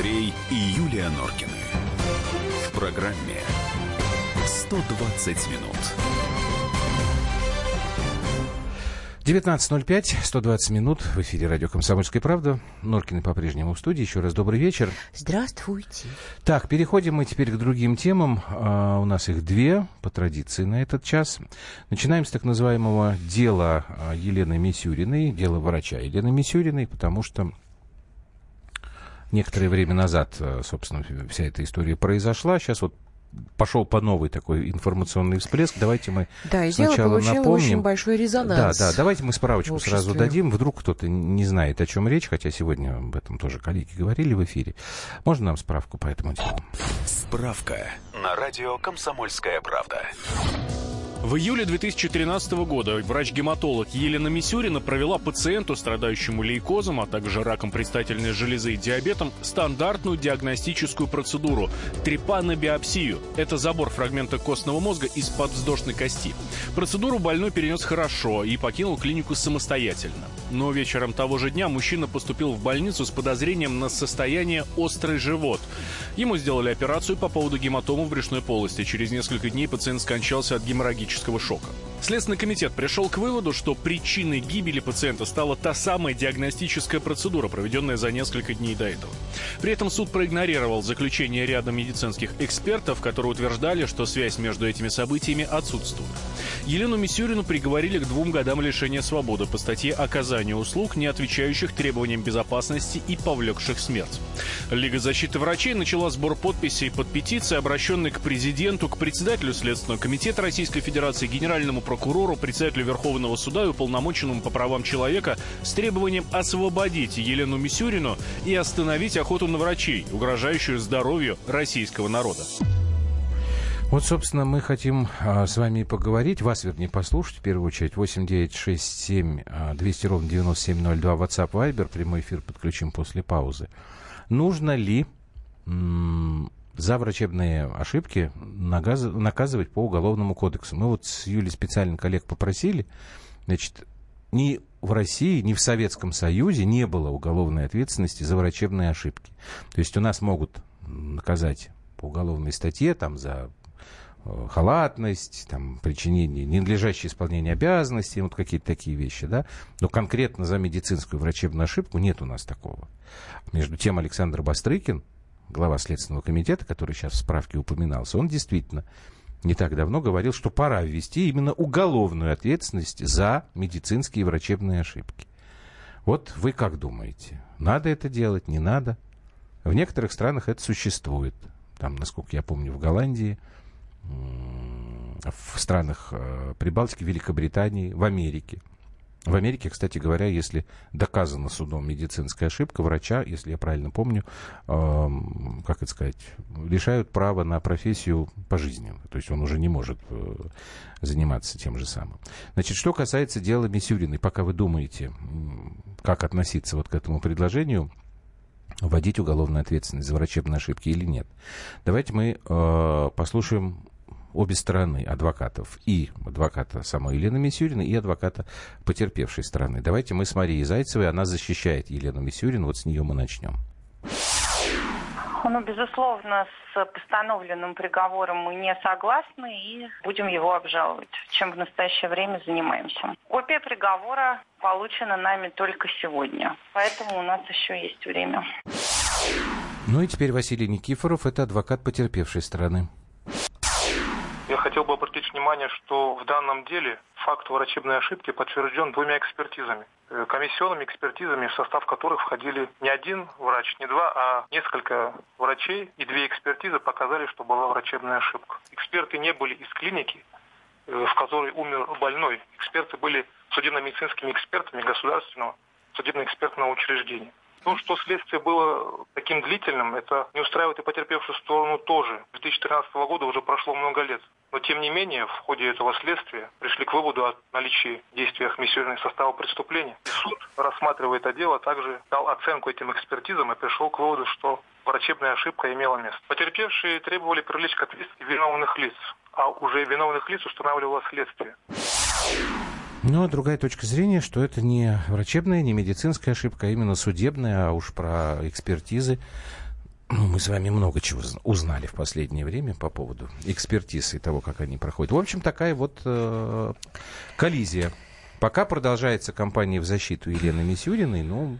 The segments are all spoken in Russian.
Андрей и Юлия Норкины. В программе 120 минут. 19.05, 120 минут в эфире радио «Комсомольская правда». Норкины по-прежнему в студии. Еще раз добрый вечер. Здравствуйте. Так, переходим мы теперь к другим темам. А, у нас их две, по традиции, на этот час. Начинаем с так называемого дела Елены Мисюриной, дела врача Елены Мисюриной, потому что некоторое время назад, а, собственно, вся эта история произошла. Сейчас вот пошел по новой такой информационный всплеск. Давайте мы да, и сначала напомним. очень большой резонанс. Да, да, давайте мы справочку сразу дадим. Вдруг кто-то не знает, о чем речь, хотя сегодня об этом тоже коллеги говорили в эфире. Можно нам справку по этому делу? Справка на радио «Комсомольская правда». В июле 2013 года врач-гематолог Елена Мисюрина провела пациенту, страдающему лейкозом, а также раком предстательной железы и диабетом, стандартную диагностическую процедуру – трепанобиопсию. Это забор фрагмента костного мозга из подвздошной кости. Процедуру больной перенес хорошо и покинул клинику самостоятельно. Но вечером того же дня мужчина поступил в больницу с подозрением на состояние острый живот. Ему сделали операцию по поводу гематомы в брюшной полости. Через несколько дней пациент скончался от геморрагии хирургического шока. Следственный комитет пришел к выводу, что причиной гибели пациента стала та самая диагностическая процедура, проведенная за несколько дней до этого. При этом суд проигнорировал заключение ряда медицинских экспертов, которые утверждали, что связь между этими событиями отсутствует. Елену Мисюрину приговорили к двум годам лишения свободы по статье «Оказание услуг, не отвечающих требованиям безопасности и повлекших смерть». Лига защиты врачей начала сбор подписей под петицией, обращенной к президенту, к председателю Следственного комитета Российской Федерации, генеральному прокурору, председателю Верховного суда и уполномоченному по правам человека с требованием освободить Елену Мисюрину и остановить охоту на врачей, угрожающую здоровью российского народа. Вот, собственно, мы хотим а, с вами поговорить, вас, вернее, послушать, в первую очередь, 8967 а, 200 ровно 9702, WhatsApp, Viber, прямой эфир подключим после паузы. Нужно ли за врачебные ошибки наказывать по уголовному кодексу. Мы вот с Юлей специально коллег попросили, значит, ни в России, ни в Советском Союзе не было уголовной ответственности за врачебные ошибки. То есть у нас могут наказать по уголовной статье там за э, халатность, там, причинение, ненадлежащее исполнение обязанностей, вот какие-то такие вещи, да. Но конкретно за медицинскую врачебную ошибку нет у нас такого. Между тем Александр Бастрыкин, глава Следственного комитета, который сейчас в справке упоминался, он действительно не так давно говорил, что пора ввести именно уголовную ответственность за медицинские и врачебные ошибки. Вот вы как думаете, надо это делать, не надо? В некоторых странах это существует. Там, насколько я помню, в Голландии, в странах э, Прибалтики, Великобритании, в Америке. В Америке, кстати говоря, если доказана судом медицинская ошибка, врача, если я правильно помню, э, как это сказать, лишают права на профессию пожизненно. То есть он уже не может э, заниматься тем же самым. Значит, что касается дела Мисюриной, пока вы думаете, как относиться вот к этому предложению, вводить уголовную ответственность за врачебные ошибки или нет. Давайте мы э, послушаем обе стороны адвокатов. И адвоката самой Елены Мисюрина, и адвоката потерпевшей стороны. Давайте мы с Марией Зайцевой, она защищает Елену Мисюрину, вот с нее мы начнем. Ну, безусловно, с постановленным приговором мы не согласны и будем его обжаловать, чем в настоящее время занимаемся. Копия приговора получена нами только сегодня, поэтому у нас еще есть время. Ну и теперь Василий Никифоров, это адвокат потерпевшей стороны. Хотел бы обратить внимание, что в данном деле факт врачебной ошибки подтвержден двумя экспертизами. Э, комиссионными экспертизами, в состав которых входили не один врач, не два, а несколько врачей. И две экспертизы показали, что была врачебная ошибка. Эксперты не были из клиники, э, в которой умер больной. Эксперты были судебно-медицинскими экспертами государственного судебно-экспертного учреждения. То, что следствие было таким длительным, это не устраивает и потерпевшую сторону тоже. С 2013 года уже прошло много лет. Но тем не менее, в ходе этого следствия пришли к выводу о наличии действия Миссионной состава преступления. И суд, рассматривая это дело, также дал оценку этим экспертизам и пришел к выводу, что врачебная ошибка имела место. Потерпевшие требовали привлечь к ответственности виновных лиц, а уже виновных лиц устанавливало следствие. Ну, а другая точка зрения, что это не врачебная, не медицинская ошибка, а именно судебная, а уж про экспертизы Ну, мы с вами много чего узнали в последнее время по поводу экспертизы и того, как они проходят. В общем, такая вот э, коллизия. Пока продолжается кампания в защиту Елены Мисюриной, ну,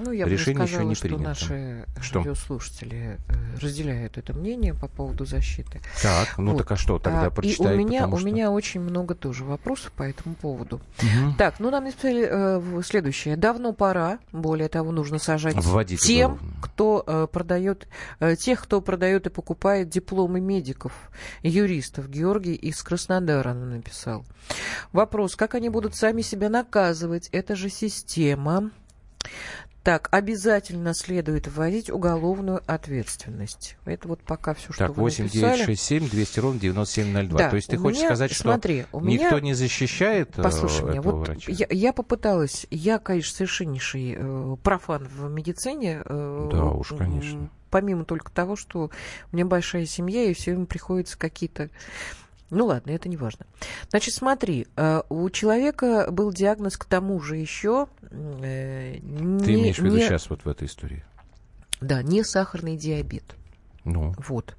ну, я Решение бы сказала, еще не что принято. наши Что? радиослушатели э, разделяют это мнение по поводу защиты. так, ну Вот. так а что, тогда А, прочитай, и у меня, потому у что- меня очень много тоже вопросов по этому поводу. Мгм. Так, ну нам написали э, следующее. Давно пора, более того, нужно сажать Вводить тем, уголовное. кто э, продает, э, тех, кто продает и покупает дипломы медиков, юристов. Георгий из Краснодара написал. Вопрос, как они будут сами себя наказывать? Это же система. Так, обязательно следует вводить уголовную ответственность. Это вот пока все, что Так, вы 8 9 написали. 6 7 200 ровно 9702. Да, То есть ты у хочешь меня- сказать, что смотри, у меня- никто не защищает э, Послушай меня, вот врача? я, я попыталась, я, конечно, совершеннейший э, профан в медицине. э, Да уж, конечно. Помимо только того, что у меня большая семья, и все время приходится какие-то... Ну ладно, это не важно. Значит, смотри, э, у человека был диагноз к тому же еще... э, Ты не- имеешь в виду не- сейчас вот в этой истории? Да, не сахарный диабет. Ну, Вот.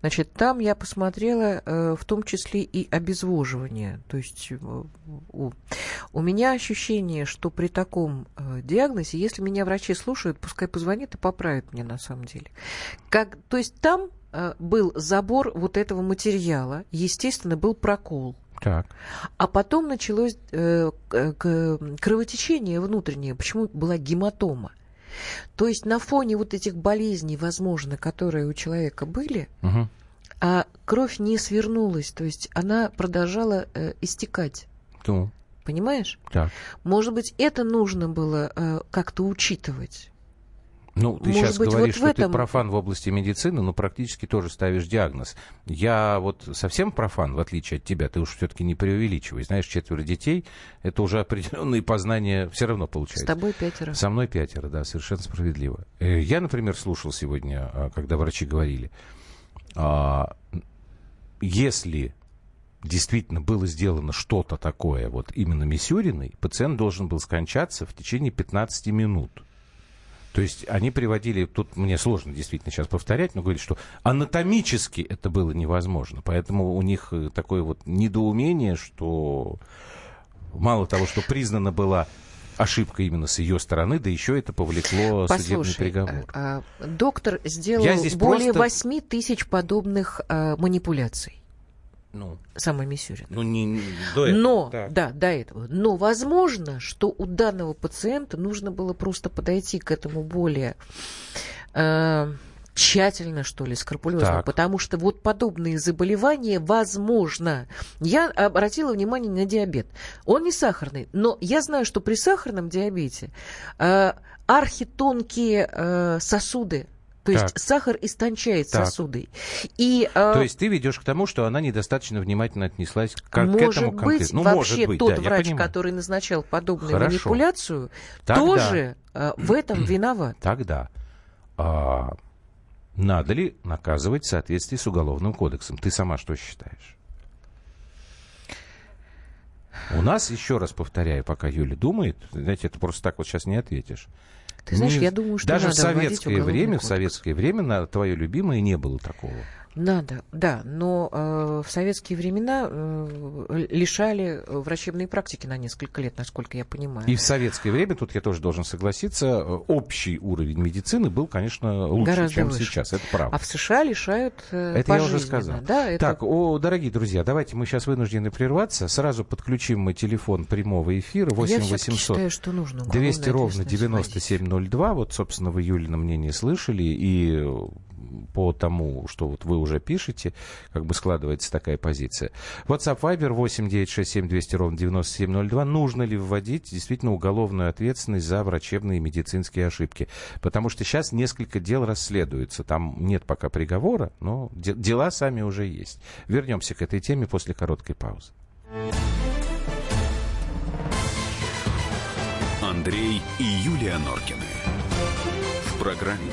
Значит, там я посмотрела э, в том числе и обезвоживание. То есть э, у, у меня ощущение, что при таком э, диагнозе, если меня врачи слушают, пускай позвонят и поправят мне на самом деле. Как, то есть там был забор вот этого материала, естественно, был прокол. так. А потом началось э, кровотечение внутреннее. Почему была гематома? То есть на фоне вот этих болезней, возможно, которые у человека были, Мгм. а кровь не свернулась, то есть она продолжала э, истекать. Ну, Понимаешь? так. Может быть, это нужно было э, как-то учитывать. Ну, ты Может сейчас быть, говоришь, вот что ты этом- профан в области медицины, но практически тоже ставишь диагноз. Я вот совсем профан, в отличие от тебя, ты уж все-таки не преувеличивай. Знаешь, четверо детей, это уже определенные познания все равно С получается. тобой пятеро. Со мной пятеро, да, совершенно справедливо. Э, Я, например, слушал сегодня, а, когда врачи говорили, а, если действительно было сделано что-то такое, вот именно Мисюриной, пациент должен был скончаться в течение 15 минут. То есть они приводили, тут мне сложно действительно сейчас повторять, но говорят, что анатомически это было невозможно. Поэтому у них э, такое вот недоумение, что мало того, что признана была ошибка именно с ее стороны, да еще это повлекло судебный Послушай, приговор. а, а, доктор сделал более просто- 8 тысяч подобных а, манипуляций. Ну, Самой Мисюрина. ну не, не- до этого. Но, Так. да, до этого. Но возможно, что у данного пациента нужно было просто подойти к этому более э, тщательно, что ли, скрупулезно. Так. Потому что вот подобные заболевания, возможно. Я обратила внимание на диабет. Он не сахарный, но я знаю, что при сахарном диабете э, архитонкие э, сосуды. То есть Так. сахар истончает Так. сосуды. И, э, То есть ты ведешь к тому, что она недостаточно внимательно отнеслась к, к может этому быть, конкретно. Ну, вообще может быть, тот да, врач, который назначал подобную Хорошо. манипуляцию, Тогда- тоже э, в этом виноват. Тогда а, надо ли наказывать в соответствии с Уголовным кодексом? Ты сама что считаешь? У нас, еще раз повторяю, пока Юля думает, знаете, это просто так вот сейчас не ответишь. Ты знаешь, Не- я думаю, что даже в советское время, в советское время на твое любимое не было такого. Надо, да, но э, в советские времена э, лишали э, врачебной практики на несколько лет, насколько я понимаю. И в советское время, тут я тоже должен согласиться, э, общий уровень медицины был, конечно, лучше, Гораздо чем выше. сейчас. Это правда. А в США лишают э, Это я уже сказал. Да, это Так, о, дорогие друзья, давайте мы сейчас вынуждены прерваться. Сразу подключим мы телефон прямого эфира я 8 всё-таки 800 считаю, что нужно 200 уголовную ровно ответственность вводить. 9702. Вот, собственно, вы Юлина мнение слышали. И э, по тому, что вот вы уже пишете, как бы складывается такая позиция. WhatsApp Viber 8 967 200 ровно 9702. Нужно ли вводить действительно уголовную ответственность за врачебные и медицинские ошибки? Потому что сейчас несколько дел расследуются. Там нет пока приговора, но де- дела сами уже есть. Вернемся к этой теме после короткой паузы. Андрей и Юлия Норкины. В программе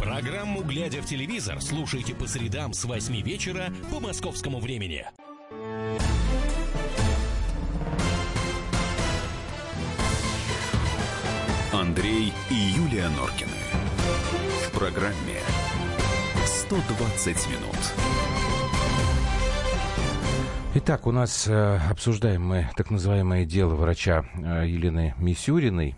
Программу «Глядя в телевизор» слушайте по средам с 8 вечера по московскому времени. Андрей и Юлия Норкины. В программе 120 минут. Итак, у нас э, обсуждаем мы так называемое дело врача э, Елены Мисюриной.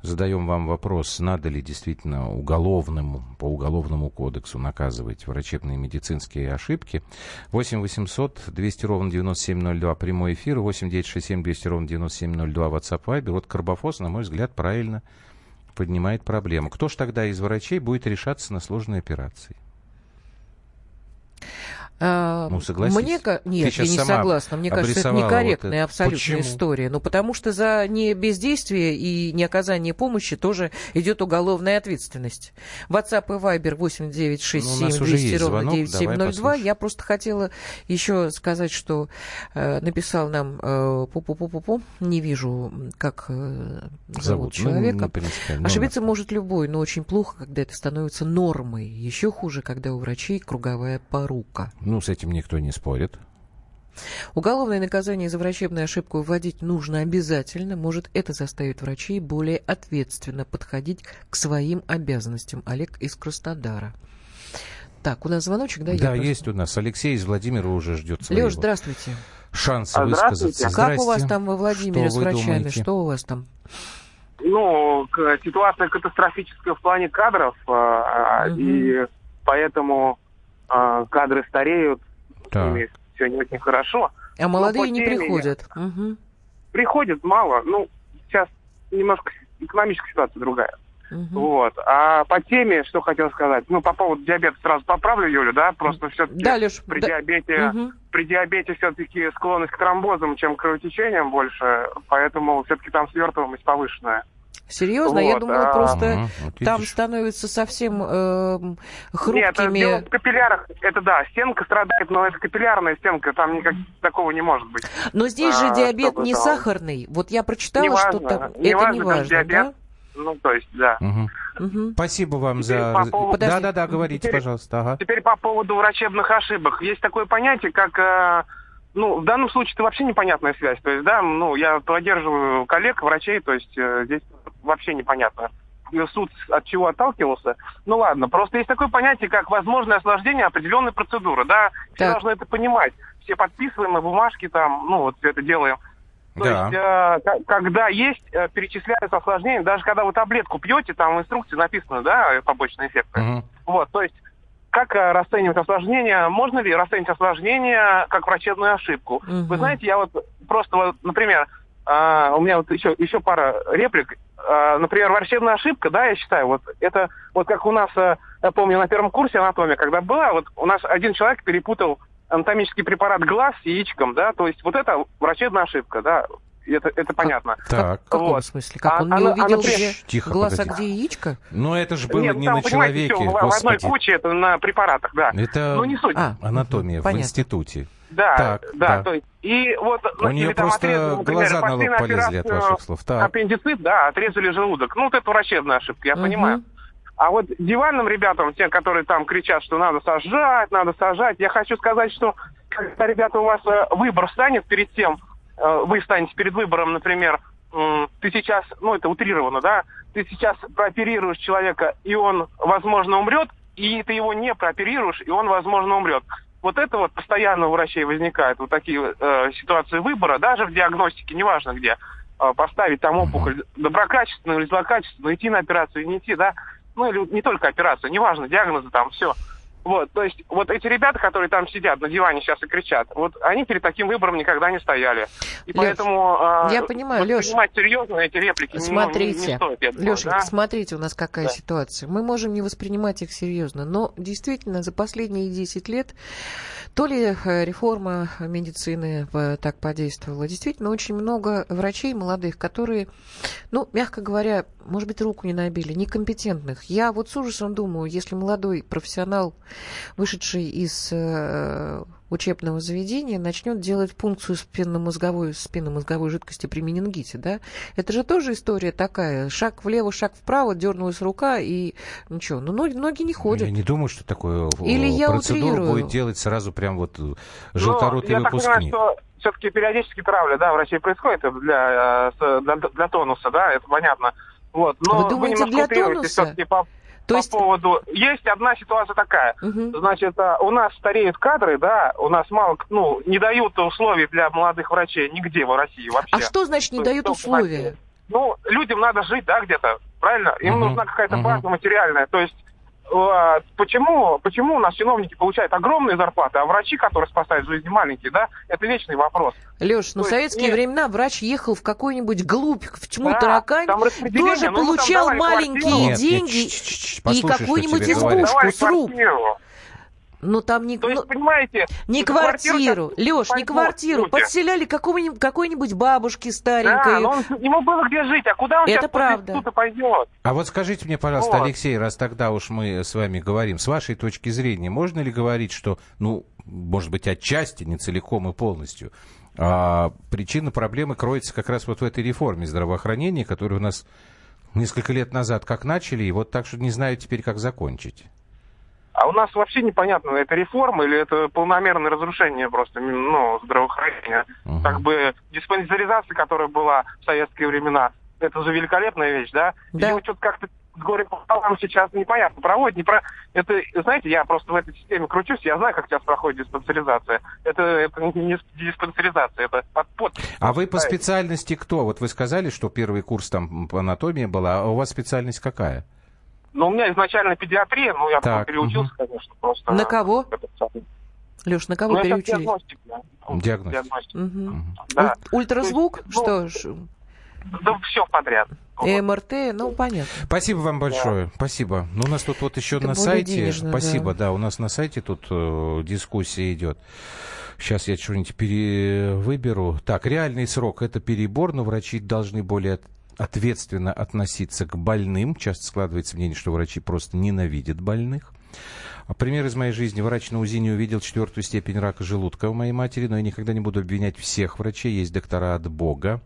Задаем вам вопрос, надо ли действительно уголовному, по уголовному кодексу наказывать врачебные медицинские ошибки. 8 800 200 ровно 9702 прямой эфир, 8 967 200 ровно 9702 WhatsApp Viber. Вот Карбофос, на мой взгляд, правильно поднимает проблему. Кто ж тогда из врачей будет решаться на сложные операции? А, Ну, согласись. Мне, нет, я не согласна. Мне кажется, это некорректная вот это. абсолютно Почему? история. Ну, потому что за не бездействие и не оказание помощи тоже идет уголовная ответственность. WhatsApp и Viber 8967 Ну, у нас уже 200 есть ровно звонок, давай 9702. послушаем. Я просто хотела еще сказать, что э, написал нам э, пу-пу-пу-пу-пу. Не вижу, как э, зовут, Зовут. Ну, человека. Ну, Ошибиться может любой, но очень плохо, когда это становится нормой. Еще хуже, когда у врачей круговая порука. Ну, с этим никто не спорит. Уголовное наказание за врачебную ошибку вводить нужно обязательно. Может, это заставит врачей более ответственно подходить к своим обязанностям. Олег из Краснодара. Так, у нас звоночек, да? Да, просто- есть у нас. Алексей из Владимира уже ждет своего Леш, здравствуйте. шанса А, высказаться. здравствуйте. Как у вас там во Владимире Что с врачами? думаете? Что у вас там? Ну, ситуация катастрофическая в плане кадров, Мгм. и поэтому а, кадры стареют, ними все не очень хорошо. А молодые не приходят. Мгм, Приходит мало, ну, сейчас немножко экономическая ситуация другая. мгм. Вот. А по теме, что хотел сказать, ну, по поводу диабета сразу поправлю Юлю, да, просто все-таки Да, Леш, при да. диабете Мгм. при диабете все-таки склонность к тромбозам, чем к кровотечениям больше, поэтому все-таки там свертываемость повышенная. Серьезно? Я Вот, думала, а, просто вот там видишь. становятся совсем э, Нет, это хрупкими. в капиллярах, это да, стенка страдает, но это капиллярная стенка, там никак такого не может быть. Но здесь же а, диабет чтобы не там- сахарный. Вот я прочитала, Неважно, что там это неважно, не как важно, диабет. Ну, то есть, да. Да? Мгм. Спасибо вам Теперь за... по поводу- Подожди. Да-да-да, говорите, Теперь- пожалуйста. Ага. Теперь по поводу врачебных ошибок. Есть такое понятие, как, э, ну, в данном случае это вообще непонятная связь. То есть, да, ну, я поддерживаю коллег, врачей, то есть э, здесь вообще непонятно. Суд от чего отталкивался? Ну ладно, просто есть такое понятие, как возможное осложнение определенной процедуры, да, все Так. должны это понимать. Все подписываем мы бумажки там, ну, вот все это делаем. То Да. есть, э, когда есть, э, перечисляются осложнения, даже когда вы таблетку пьете, там в инструкции написано, да, побочные эффекты. Мгм. Вот, то есть, как э, расценивать осложнения? Можно ли расценить осложнения как врачебную ошибку? Мгм. Вы знаете, я вот просто, вот, например, а, у меня вот еще, еще пара реплик. А, например, врачебная ошибка, да, я считаю, вот это, вот как у нас, э, я помню, на первом курсе анатомия, когда была, вот у нас один человек перепутал анатомический препарат глаз с яичком, да, то есть вот это врачебная ошибка, да, это, это понятно. Так. В каком Вот. смысле? Как А- он не а на- а увидел, где Тихо, глаз, погоди. а где яичко? Но это же было Нет, не там, на человеке, всё в, в одной господи. куче, это на препаратах, да. Это Ну, не суть. А, анатомия в понятно. институте. Да, Так, да, да. то есть, и вот, У ну, нее или там просто отрезали, например, глаза на лоб полезли от операцию, ваших слов. Так. Аппендицит, да, отрезали желудок. Ну, вот это врачебная ошибка, я Мгм. понимаю. А вот диванным ребятам, те, которые там кричат, что надо сажать, надо сажать, я хочу сказать, что когда, ребята, у вас э, выбор станет перед тем, э, вы станете перед выбором, например, ты сейчас, ну, это утрировано, да, ты сейчас прооперируешь человека, и он, возможно, умрет, и ты его не прооперируешь, и он, возможно, умрет. Вот это вот постоянно у врачей возникает, вот такие э, ситуации выбора, даже в диагностике, неважно где, э, поставить там опухоль доброкачественную или злокачественную, идти на операцию, не идти, да, ну или не только операцию, неважно, диагнозы там, все. Вот, то есть вот эти ребята, которые там сидят на диване сейчас и кричат, вот они перед таким выбором никогда не стояли. И Лёш, поэтому э, я понимаю, Лёш. воспринимать серьезно эти реплики Смотрите, не, не стоит. этого, Леша, да? смотрите, у нас какая Да. ситуация. Мы можем не воспринимать их серьезно, но действительно за последние 10 лет то ли э, реформа медицины э, так подействовала, действительно очень много врачей молодых, которые, ну, мягко говоря, может быть, руку не набили, некомпетентных. Я вот с ужасом думаю, если молодой профессионал, вышедший из э, учебного заведения, начнет делать пункцию спинномозговой, спинномозговой жидкости при менингите, да, это же тоже история такая. Шаг влево, шаг вправо, дернулась рука, и ничего. Ну, ноги, ноги не ходят. Я не думаю, что такую э, Или я процедуру утрирую. будет делать сразу прям вот э, Но желторотый я так понимаю, выпускник. что все-таки периодически травля, да, в России происходит для, э, для, для тонуса, да, это понятно. Вот. Но Вы думаете, немножко для тонуса? по, То по есть- поводу... Есть одна ситуация такая. Мгм. Значит, а, у нас стареют кадры, да, у нас мало, к- ну, не дают условий для молодых врачей нигде в России вообще. А что значит не дают условия? Ну, людям надо жить, да, где-то, правильно? Им Мгм, нужна какая-то мгм. база материальная. То есть почему, почему у нас чиновники получают огромные зарплаты, а врачи, которые спасают жизни, маленькие, да? Это вечный вопрос. Леш, ну в советские нет. времена врач ехал в какую-нибудь глубь, в тьму Да, таракань, тоже ну, ну, получал маленькие квартиру. Нет, нет, деньги ч- ч- ч- и какую-нибудь избушку. Давай сруб. квартиру. Ну там не, То есть, ну, понимаете... не квартиру, Леш, не квартиру, люди. подселяли какой-нибудь бабушки Да, старенькой. но он- ему было где жить, а куда он Это сейчас правда. пойдет? А вот скажите мне, пожалуйста, Вот. Алексей, раз тогда уж мы с вами говорим, с вашей точки зрения, можно ли говорить, что, ну, может быть, отчасти, не целиком и полностью, а, причина проблемы кроется как раз вот в этой реформе здравоохранения, которую у нас несколько лет назад как начали, и вот так что не знаю теперь, как закончить. А у нас вообще непонятно, это реформа или это полномерное разрушение просто ну, здравоохранения. Мгм. Как бы диспансеризация, которая была в советские времена, это же великолепная вещь, да? Да. Ее что-то как-то с горя пополам сейчас непонятно проводит. Не про... Это, знаете, я просто в этой системе кручусь, я знаю, как сейчас проходит диспансеризация. Это, это не диспансеризация, это под, под... А вы по специальности кто? Вот вы сказали, что первый курс там по анатомии была, а у вас специальность какая? Но у меня изначально педиатрия, ну, я Так, переучился, конечно, просто... На кого? Леш, на Ну, кого это переучились? диагностика. Ну, Диагностика. диагностика. Мгм. Да. Уль- Ультразвук? Есть, Что ну, ж? Да все подряд. Вот. МРТ? Ну, понятно. Спасибо вам большое. Спасибо. Ну, у нас тут вот еще Это на сайте. денежно, спасибо, да. да. У нас на сайте тут э, дискуссия идет. Сейчас я что-нибудь пере- выберу. Так, реальный срок это перебор, но врачи должны более ответственно относиться к больным. Часто складывается мнение, что врачи просто ненавидят больных. Пример из моей жизни. Врач на УЗИ не увидел четвертую степень рака желудка у моей матери, но я никогда не буду обвинять всех врачей. Есть доктора от Бога.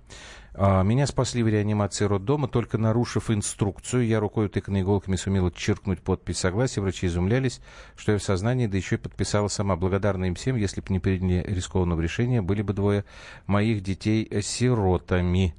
А, Меня спасли в реанимации роддома, только нарушив инструкцию. Я рукой утыканной иголками сумела черкнуть подпись согласия. Врачи изумлялись, что я в сознании, да еще и подписала сама. Благодарна им всем, если бы не приняли рискованного решения, были бы двое моих детей сиротами.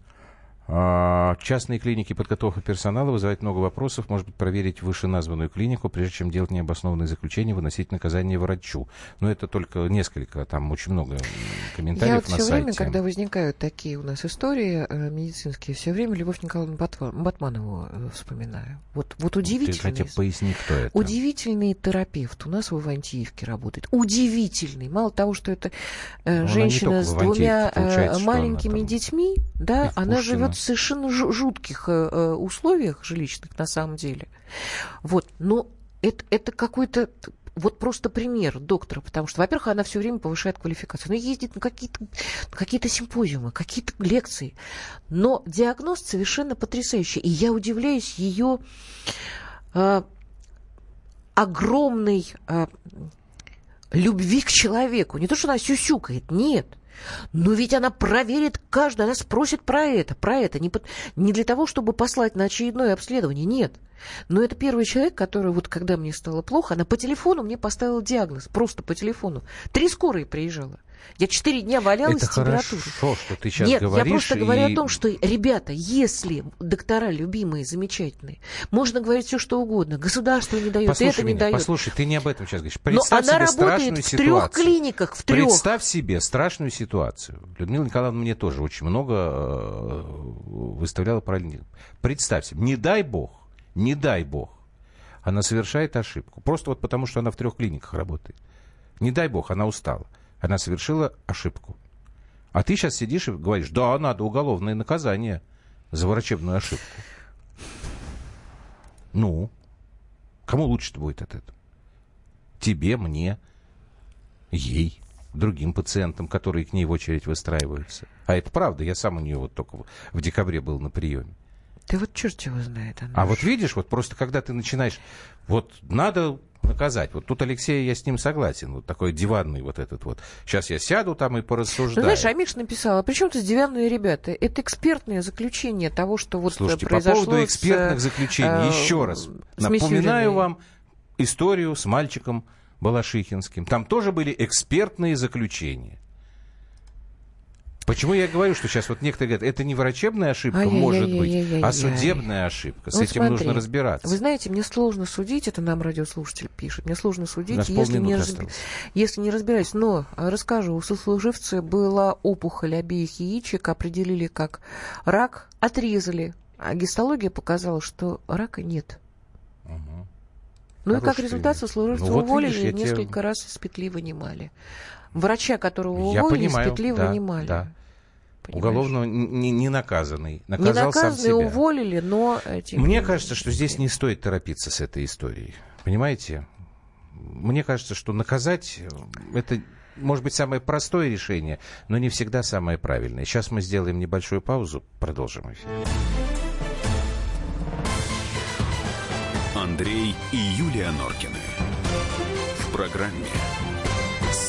А, Частные клиники подготовка персонала вызывает много вопросов. Может быть, проверить вышеназванную клинику, прежде чем делать необоснованные заключения, выносить наказание врачу. Но это только несколько, там очень много м, Я комментариев вот на все сайте. время, когда возникают такие у нас истории э, медицинские, все время Любовь Николаевну Батманову э, вспоминаю. Вот, вот Ты удивительный. хотя бы поясни, кто это. Удивительный терапевт у нас в Ивантиевке работает. Удивительный. Мало того, что это э, она не женщина с двумя она маленькими там детьми, да, она Пушкино. Живет в совершенно жу- жутких э, э, условиях жилищных на самом деле. Вот, но это, это какой-то вот просто пример доктора, потому что, во-первых, она все время повышает квалификацию. Она ездит на какие-то на какие-то симпозиумы, какие-то лекции. Но диагноз совершенно потрясающий. И я удивляюсь ее э, огромной э, любви к человеку. Не то, что она сюсюкает, нет. Но ведь она проверит каждый, она спросит про это, про это. Не, под- не для того, чтобы послать на очередное обследование, нет. Но это первый человек, который вот когда мне стало плохо, она по телефону мне поставила диагноз, просто по телефону. Три скорые приезжала. Я четыре дня валялась Это с температурой. хорошо, что ты сейчас Нет, говоришь. я просто говорю и- о том, что, ребята, если доктора любимые, замечательные, можно говорить все, что угодно. Государство не дает, Послушай это не меня, дает. послушай, ты не об этом сейчас говоришь. Но Представь она себе работает страшную в трех ситуацию. клиниках, в трех. Представь себе страшную ситуацию. Людмила Николаевна мне тоже очень много э, выставляла параллельно. Представь себе, не дай бог, не дай бог, она совершает ошибку. Просто вот потому, что она в трех клиниках работает. Не дай бог, она устала. Она совершила ошибку. А ты сейчас сидишь и говоришь, да, надо уголовное наказание за врачебную ошибку. Ну, кому лучше будет от этого? Тебе, мне, ей, другим пациентам, которые к ней в очередь выстраиваются. А это правда, я сам у нее вот только в декабре был на приеме. Да вот черт его знает. Андрюш. А вот видишь, вот просто когда ты начинаешь, вот надо наказать. Вот тут Алексей, я с ним согласен. Вот такой диванный вот этот вот. Сейчас я сяду там и порассуждаю. Ну, знаешь, Амиш написала, а при чем тут диванные ребята? Это экспертное заключение того, что вот Слушайте, произошло по поводу экспертных с, заключений, э, еще раз напоминаю вам историю с мальчиком Балашихинским. Там тоже были экспертные заключения. Почему я говорю, что сейчас вот некоторые говорят, это не врачебная ошибка, может быть, а судебная ошибка. С Вот этим нужно разбираться. Вы знаете, мне сложно судить, это нам радиослушатель пишет, мне сложно судить, если не, раз- если не разбираюсь. Но а, расскажу, у сослуживца была опухоль обеих яичек, определили как рак, отрезали. А гистология показала, что рака нет. Мгм. Ну и как Хороший результат пример. сослуживца Ну вот уволили видишь, и тебе- несколько раз из петли вынимали. Врача, которого Я уволили, понимаю, из петли да, вынимали. да. Понимаешь? Уголовно не, не наказанный. Не Наказал сам себя. уволили, но... эти- Мне кажется, что здесь не стоит торопиться с этой историей. Понимаете? Мне кажется, что наказать э, это может быть самое простое решение, но не всегда самое правильное. Сейчас мы сделаем небольшую паузу, продолжим эфир. Андрей и Юлия Норкины. В программе